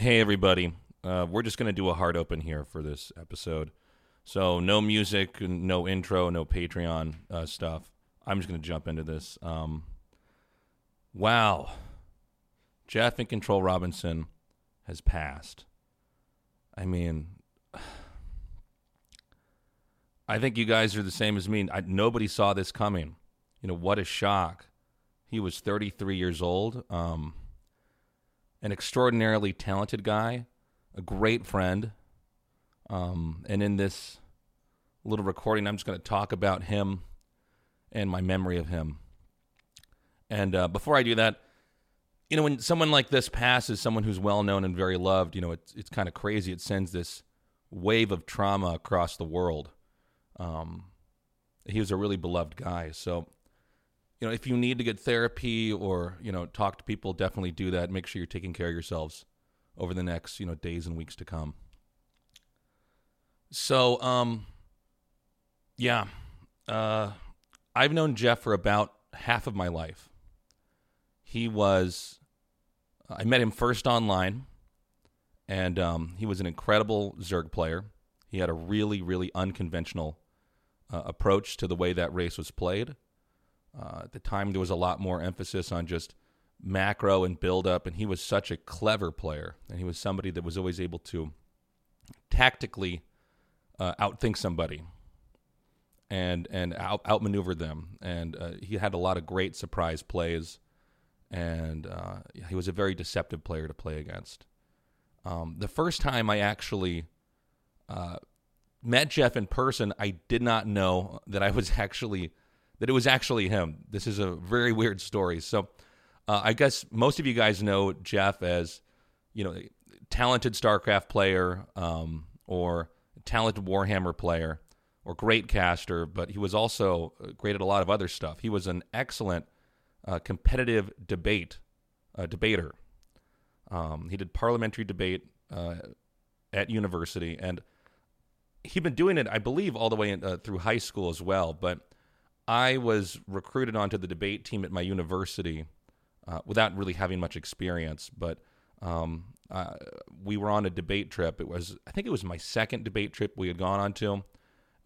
Hey, everybody. Uh, we're just going to do a hard open here for this episode. So, no music, no intro, no Patreon uh, stuff. I'm just going to jump into this. Um, wow. Geoff iNcontroL Robinson has passed. I mean, I think you guys are the same as me. I, nobody saw this coming. You know, what a shock. He was 33 years old. Um, an extraordinarily talented guy, a great friend. Um, and in this little recording, I'm just going to talk about him and my memory of him. And uh, before I do that, you know, when someone like this passes, someone who's well known and very loved, you know, it's it's kind of crazy. It sends this wave of trauma across the world. Um, he was a really beloved guy, so you know, if you need to get therapy or, you know, talk to people, definitely do that. Make sure you're taking care of yourselves over the next, you know, days and weeks to come. So, um, yeah, uh, I've known Geoff for about half of my life. He was, I met him first online, and um, he was an incredible Zerg player. He had a really, really unconventional uh, approach to the way that race was played. Uh, at the time, there was a lot more emphasis on just macro and build up, and he was such a clever player, and he was somebody that was always able to tactically uh, outthink somebody and and out, outmaneuver them. And uh, he had a lot of great surprise plays, and uh, he was a very deceptive player to play against. Um, the first time I actually uh, met Geoff in person, I did not know that I was actually that it was actually him. This is a very weird story. So uh, I guess most of you guys know Geoff as, you know, talented StarCraft player um, or talented Warhammer player or great caster, but he was also uh, great at a lot of other stuff. He was an excellent uh, competitive debate uh, debater. Um, he did parliamentary debate uh, at university, and he'd been doing it, I believe, all the way in, uh, through high school as well. But I was recruited onto the debate team at my university uh, without really having much experience, but um, uh, we were on a debate trip. It was, I think it was my second debate trip we had gone on to.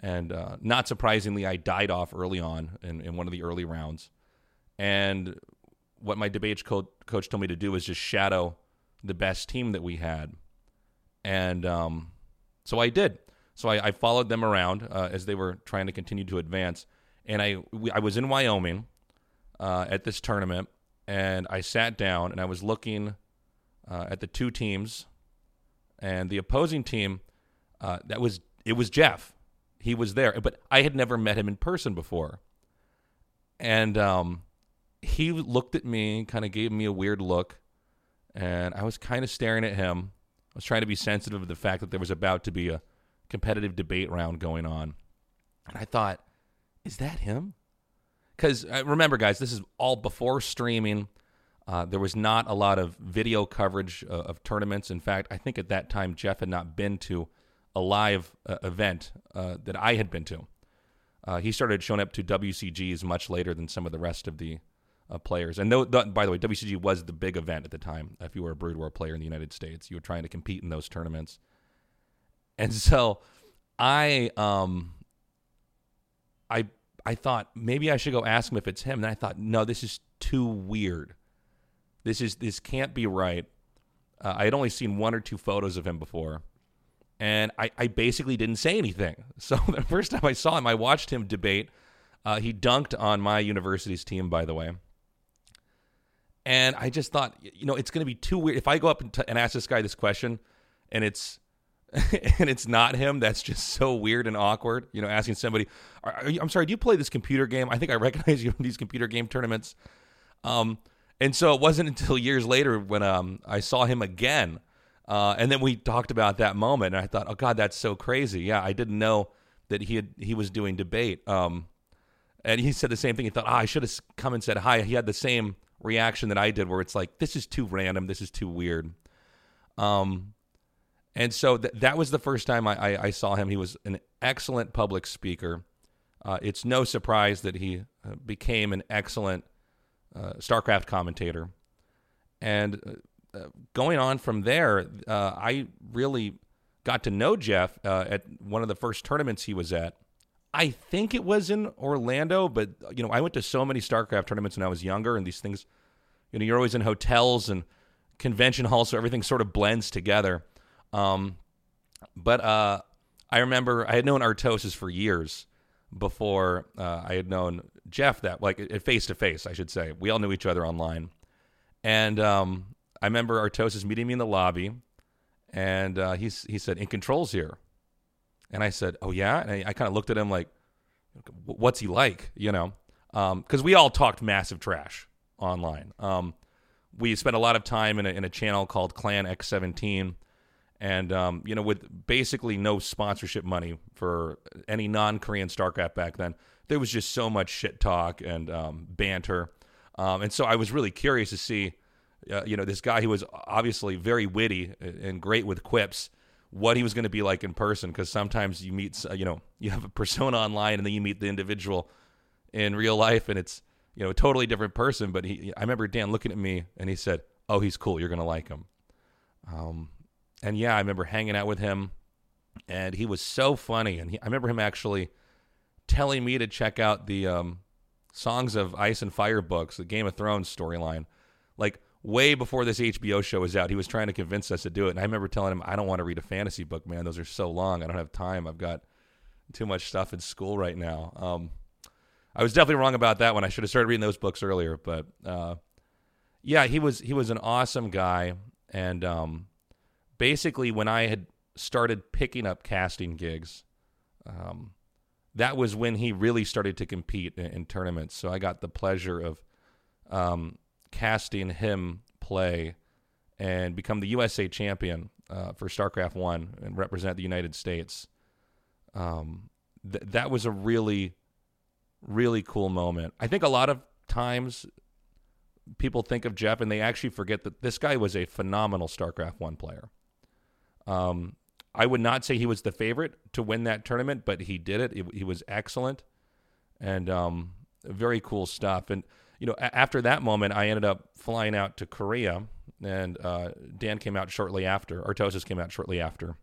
And uh, not surprisingly, I died off early on in, in one of the early rounds. And what my debate co- coach told me to do was just shadow the best team that we had. And um, so I did. So I, I followed them around uh, as they were trying to continue to advance and I we, I was in Wyoming uh, at this tournament, and I sat down and I was looking uh, at the two teams, and the opposing team uh, that was it was Geoff. He was there, but I had never met him in person before, and um, he looked at me, kind of gave me a weird look, and I was kind of staring at him. I was trying to be sensitive to the fact that there was about to be a competitive debate round going on, and I thought is that him? Because uh, remember, guys, this is all before streaming. Uh, there was not a lot of video coverage uh, of tournaments. In fact, I think at that time Geoff had not been to a live uh, event uh, that I had been to. Uh, he started showing up to WCGs much later than some of the rest of the players. And the, by the way, WCG was the big event at the time. If you were a Brood War player in the United States, you were trying to compete in those tournaments. And so I um, I I thought maybe I should go ask him if it's him. And I thought, no, this is too weird. This is this can't be right. Uh, I had only seen one or two photos of him before, and I, I basically didn't say anything. So the first time I saw him, I watched him debate. Uh, he dunked on my university's team, by the way. And I just thought, you know, it's going to be too weird if I go up and, t- and ask this guy this question, and it's and it's not him. That's just so weird and awkward. You know, asking somebody, you, "I'm sorry, do you play this computer game?" I think I recognize you in these computer game tournaments. Um, and so it wasn't until years later when um, I saw him again, uh, and then we talked about that moment, and I thought, "Oh God, that's so crazy." Yeah, I didn't know that he had he was doing debate. Um, and he said the same thing. He thought, "Ah, oh, I should have come and said hi." He had the same reaction that I did, where it's like, "This is too random. This is too weird." Um, and so th- that was the first time I, I, I, saw him. He was an excellent public speaker. Uh, it's no surprise that he uh, became an excellent uh, StarCraft commentator. And uh, uh, going on from there, I really got to know Geoff at one of the first tournaments he was at. I think it was in Orlando, but you know, I went to so many StarCraft tournaments when I was younger, and these things, you know, you're always in hotels and convention halls, so everything sort of blends together. Um, but uh, I remember I had known Artosis for years before uh, I had known Geoff. That like face to face, I should say. We all knew each other online, and um, I remember Artosis meeting me in the lobby, and uh, he he said, "iNcontroL's here," and I said, "Oh yeah," and I, I kind of looked at him like, "What's he like?" You know, because um, we all talked massive trash online. Um, we spent a lot of time in a, in a channel called Clan X17 and um, you know with basically no sponsorship money for any non-korean starcraft back then there was just so much shit talk and um, banter. Um, and so i was really curious to see uh, you know this guy who was obviously very witty and great with quips what he was going to be like in person. Because sometimes you meet you know you have a persona online and then you meet the individual in real life and it's you know a totally different person. But he i remember dan looking at me and he said oh he's cool. You're going to like him. Um, and yeah, I remember hanging out with him, and he was so funny. And he, I remember him actually telling me to check out the um, Songs of Ice and Fire books, the Game of Thrones storyline, like way before this HBO show was out. He was trying to convince us to do it, and I remember telling him, "I don't want to read a fantasy book, man. Those are so long. I don't have time. I've got too much stuff in school right now." Um, I was definitely wrong about that one. I should have started reading those books earlier, but uh, yeah, he was he was an awesome guy, and um, basically when I had started picking up casting gigs, um, that was when he really started to compete in, in tournaments. So I got the pleasure of um, casting him play and become the USA champion uh, for StarCraft One and represent the United States. Um, th- that was a really, really cool moment. I think a lot of times people think of Geoff and they actually forget that this guy was a phenomenal StarCraft One player. Um, I would not say he was the favorite to win that tournament, but he did it. it he was excellent and um, very cool stuff. And you know, a- after that moment, I ended up flying out to Korea, and uh, Dan came out shortly after. Artosis came out shortly after,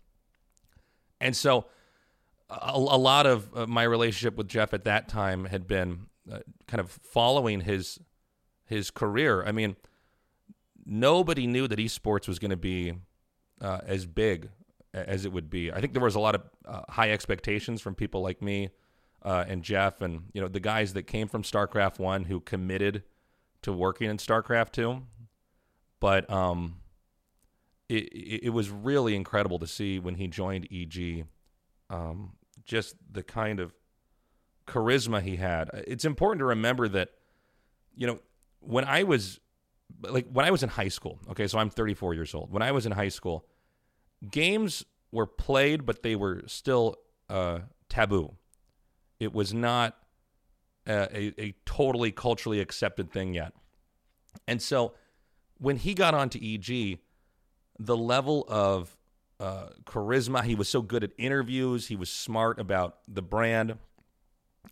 and so a, a lot of uh, my relationship with Geoff at that time had been uh, kind of following his his career. I mean, nobody knew that esports was going to be uh, as big as it would be. I think there was a lot of uh, high expectations from people like me uh, and Geoff, and you know the guys that came from StarCraft One who committed to working in StarCraft Two. But um, it, it, was really incredible to see when he joined EG, um, just the kind of charisma he had. It's important to remember that, you know, when I was like when I was in high school. Okay, so I'm 34 years old. When I was in high school, games were played, but they were still uh, taboo. It was not a, a, totally culturally accepted thing yet. And so when he got onto EG, the level of uh, charisma, he was so good at interviews, he was smart about the brand.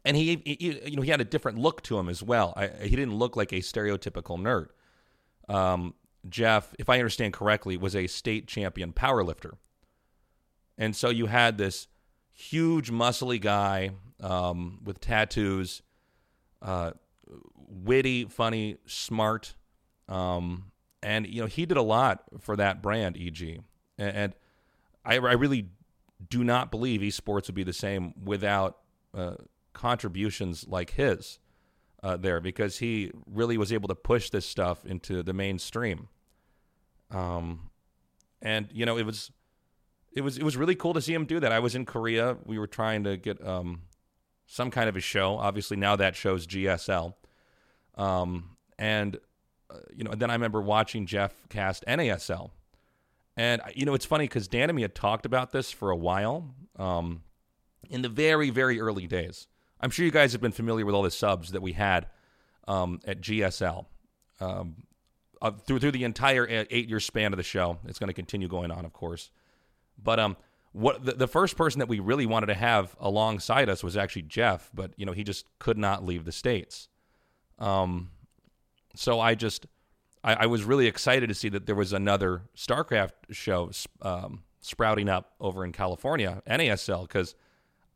And he, he, you know, he had a different look to him as well. I, he didn't look like a stereotypical nerd. Um, Geoff, if I understand correctly, was a state champion powerlifter. And so you had this huge, muscly guy um, with tattoos, uh, witty, funny, smart. Um, and, you know, he did a lot for that brand, EG. And, and I, I, really do not believe esports would be the same without uh, contributions like his uh, there because he really was able to push this stuff into the mainstream. Um, and you know, it was it was it was really cool to see him do that. I was in Korea. We were trying to get um, some kind of a show. Obviously, now that show's GSL. Um, and uh, you know, then I remember watching Geoff cast NASL. And you know, it's funny because Dan and me had talked about this for a while. Um, in the very, very early days. I'm sure you guys have been familiar with all the subs that we had um, at GSL um, uh, through through the entire eight year span of the show. It's going to continue going on, of course. But um, what the, the, first person that we really wanted to have alongside us was actually Geoff, but you know he just could not leave the states. Um, so I just I, I, was really excited to see that there was another StarCraft show um, sprouting up over in California, NASL, because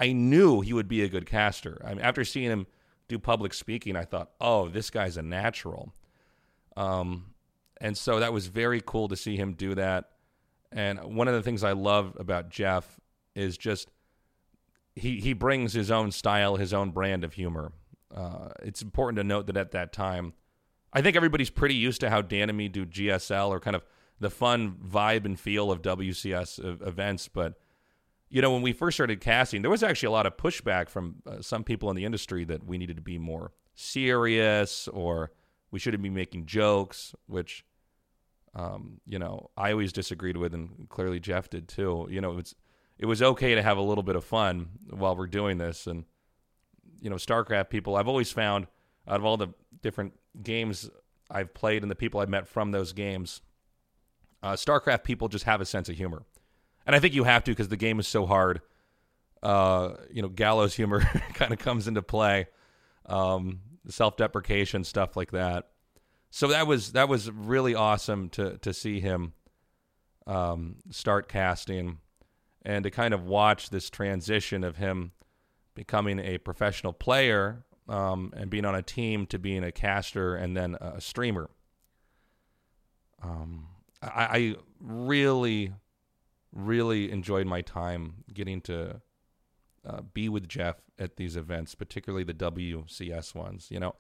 I knew he would be a good caster. I mean, after seeing him do public speaking, I thought, oh, this guy's a natural. Um, and so that was very cool to see him do that. And one of the things I love about Geoff is just he he brings his own style, his own brand of humor. Uh, it's important to note that at that time, I think everybody's pretty used to how Dan and me do GSL or kind of the fun vibe and feel of WCS events. But you know, when we first started casting, there was actually a lot of pushback from uh, some people in the industry that we needed to be more serious or we shouldn't be making jokes, which um, you know I always disagreed with, and clearly Geoff did too. You know, it's it was okay to have a little bit of fun while we're doing this, and you know, StarCraft people. I've always found out of all the different games I've played and the people I've met from those games, uh, StarCraft people just have a sense of humor, and I think you have to because the game is so hard. Uh, you know, gallows humor kind of comes into play. Um, self-deprecation stuff like that. So that was that was really awesome to to see him um, start casting and to kind of watch this transition of him becoming a professional player um, and being on a team to being a caster and then a streamer. Um, I, I really, really enjoyed my time getting to uh, be with Geoff at these events, particularly the WCS ones. You know,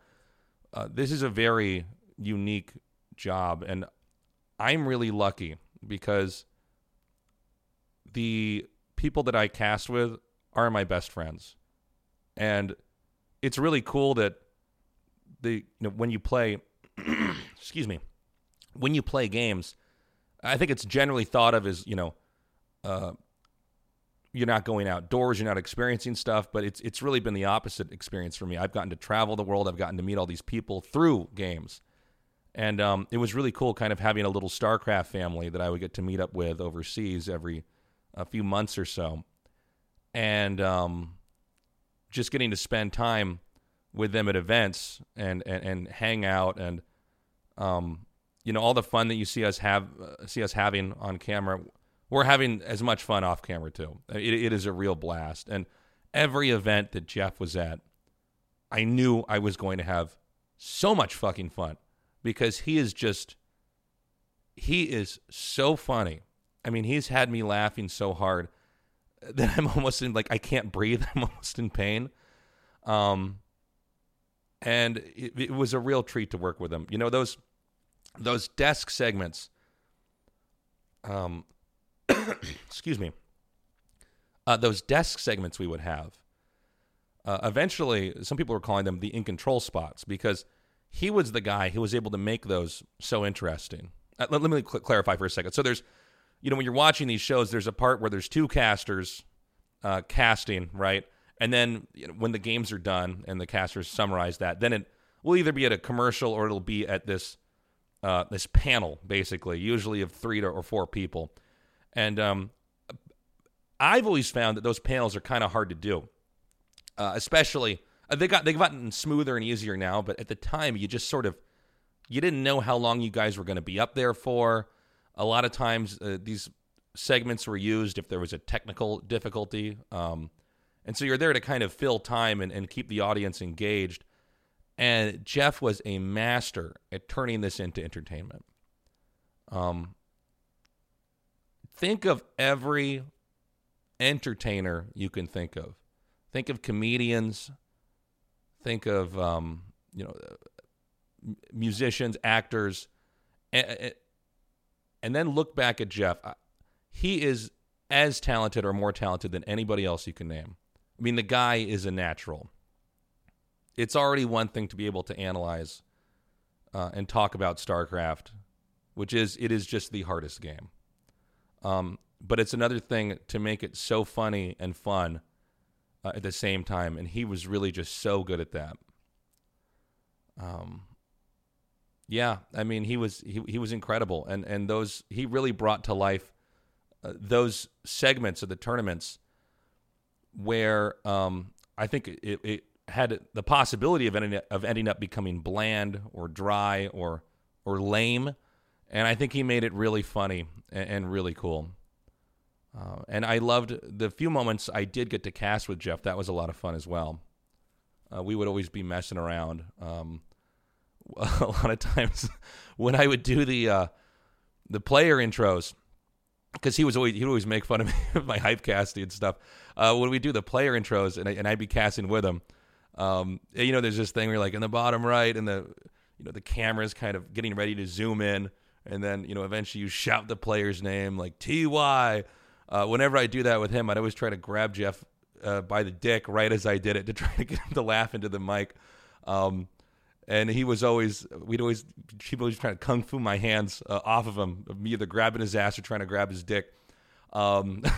uh, this is a very unique job, and I'm really lucky because the people that I cast with are my best friends, and it's really cool that the you know, when you play, excuse me, when you play games, I think it's generally thought of as you know. Uh, you're not going outdoors, you're not experiencing stuff, but it's it's really been the opposite experience for me. I've gotten to travel the world, I've gotten to meet all these people through games. And um, it was really cool kind of having a little StarCraft family that I would get to meet up with overseas every a few months or so. And um, just getting to spend time with them at events and, and, and hang out and um, you know all the fun that you see us have uh, see us having on camera we're having as much fun off camera too. It, it is a real blast. And every event that Geoff was at, I knew I was going to have so much fucking fun because he is just, he is so funny. I mean, he's had me laughing so hard that I'm almost in like I can't breathe. I'm almost in pain. Um, and it, it was a real treat to work with him. You know those those desk segments. Um, excuse me, uh, those desk segments we would have. Uh, eventually, some people were calling them the iNcontroL spots because he was the guy who was able to make those so interesting. Uh, let, let, me cl- clarify for a second. So there's, you know, when you're watching these shows, there's a part where there's two casters uh, casting, right? And then you know, when the games are done and the casters summarize that, then it will either be at a commercial or it'll be at this uh, this panel, basically, usually of three to, or four people. And um, I've always found that those panels are kind of hard to do, uh, especially uh, they got they've gotten smoother and easier now. But at the time, you just sort of you didn't know how long you guys were going to be up there for. A lot of times, uh, these segments were used if there was a technical difficulty, um, and so you're there to kind of fill time and, and keep the audience engaged. And Geoff was a master at turning this into entertainment. Um, think of every entertainer you can think of. Think of comedians. Think of um, you know musicians, actors, and, and then look back at Geoff. He is as talented or more talented than anybody else you can name. I mean, the guy is a natural. It's already one thing to be able to analyze uh, and talk about StarCraft, which is it is just the hardest game. Um, but it's another thing to make it so funny and fun uh, at the same time. And he was really just so good at that. Um, yeah, I mean, he was he he was incredible, and and those he really brought to life uh, those segments of the tournaments where um, I think it, it had the possibility of ending of ending up becoming bland or dry or or lame, and I think he made it really funny and, and really cool. Uh, and I loved the few moments I did get to cast with Geoff. That was a lot of fun as well. Uh, we would always be messing around. Um, a lot of times when I would do the uh, the player intros, because he was always he'd always make fun of me my hype casting and stuff. Uh, when we do the player intros and I, and I'd be casting with him, um, you know, there's this thing where like in the bottom right and the you know the camera's kind of getting ready to zoom in, and then you know eventually you shout the player's name like T Y. Uh, whenever I do that with him, I'd always try to grab Geoff uh, by the dick right as I did it to try to get him to laugh into the mic. Um, and he was always we'd always people always trying to kung fu my hands uh, off of him, me either grabbing his ass or trying to grab his dick. Um,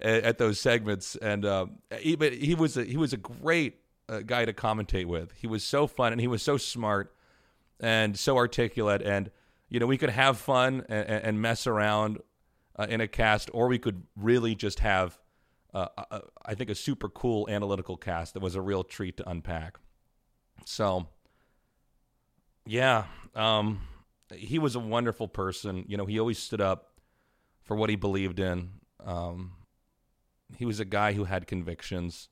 at, at, those segments, and uh, he, but he was a, he was a great uh, guy to commentate with. He was so fun, and he was so smart and so articulate, and you know we could have fun and, and mess around uh, in a cast, or we could really just have, uh, a, I think, a super cool analytical cast that was a real treat to unpack. So yeah, um, he was a wonderful person. You know, he always stood up for what he believed in. Um, he was a guy who had convictions.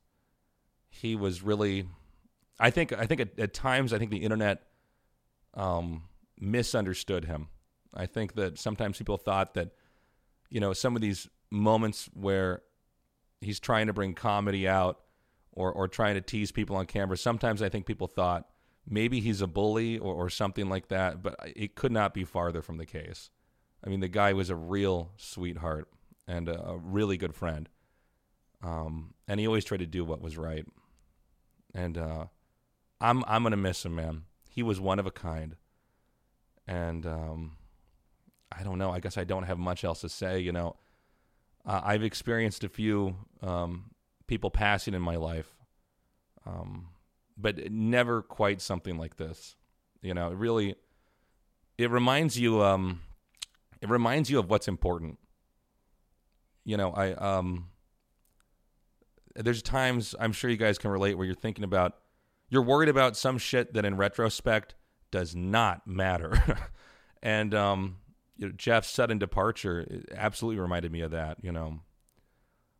He was really, I think, I think at, at times, I think the internet um, misunderstood him. I think that sometimes people thought that, you know, some of these moments where he's trying to bring comedy out or or trying to tease people on camera. Sometimes I think people thought maybe he's a bully or, or something like that, but it could not be farther from the case. I mean, the guy was a real sweetheart and a, really good friend. Um, and he always tried to do what was right. And uh, I'm I'm gonna miss him, man. He was one of a kind. And um, I don't know. I guess I don't have much else to say. You know, uh, I've experienced a few um, people passing in my life. Um, but never quite something like this. You know, it really it reminds you um it reminds you of what's important. You know, I um there's times I'm sure you guys can relate where you're thinking about you're worried about some shit that in retrospect does not matter. and um you know, Geoff's sudden departure absolutely reminded me of that, you know.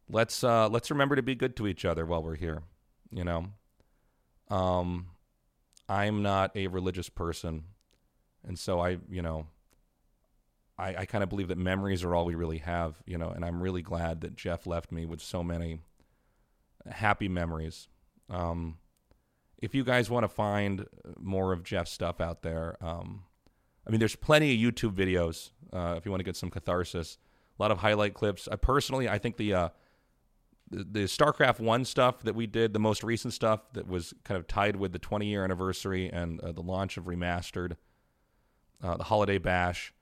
Let's uh let's remember to be good to each other while we're here, you know. Um, I'm not a religious person, and so I, you know, I, I kind of believe that memories are all we really have, you know, and I'm really glad that Geoff left me with so many happy memories. Um, if you guys want to find more of Geoff's stuff out there, um, I mean, there's plenty of YouTube videos uh, if you want to get some catharsis. A lot of highlight clips. I personally, I think the uh, the, StarCraft One stuff that we did, the most recent stuff that was kind of tied with the 20 year anniversary and uh, the launch of remastered, uh, the Holiday Bash.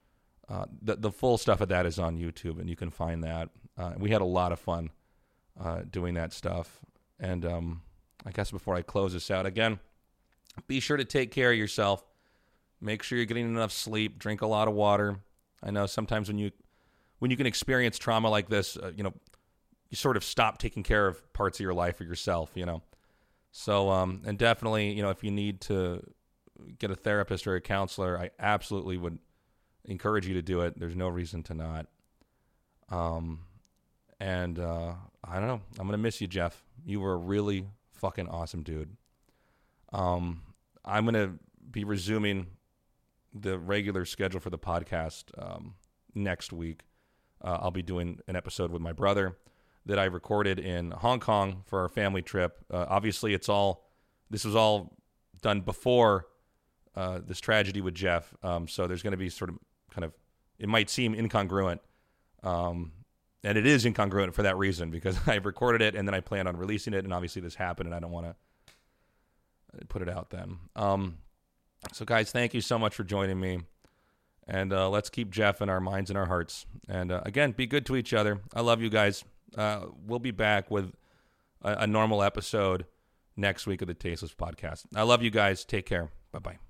Uh, the the full stuff of that is on YouTube, and you can find that. Uh, we had a lot of fun uh, doing that stuff. And um, I guess before I close this out again, be sure to take care of yourself. Make sure you're getting enough sleep. Drink a lot of water. I know sometimes when you when you can experience trauma like this, uh, you know, you sort of stop taking care of parts of your life or yourself, you know. So, um, and definitely, you know, if you need to get a therapist or a counselor, I absolutely would encourage you to do it. There's no reason to not. Um, and uh, I don't know. I'm gonna miss you, Geoff. You were a really fucking awesome dude. Um, I'm gonna be resuming the regular schedule for the podcast um, next week. Uh, I'll be doing an episode with my brother that I recorded in Hong Kong for our family trip. Uh, obviously, it's all this was all done before uh, this tragedy with Geoff. Um, so there's going to be sort of kind of it might seem incongruent, um, and it is incongruent for that reason because I've recorded it and then I plan on releasing it, and obviously this happened, and I don't want to put it out then. Um, so guys, thank you so much for joining me. And uh, let's keep Geoff in our minds and our hearts. And uh, again, be good to each other. I love you guys. Uh, we'll be back with a, a normal episode next week of the Tasteless Podcast. I love you guys. Take care. Bye bye.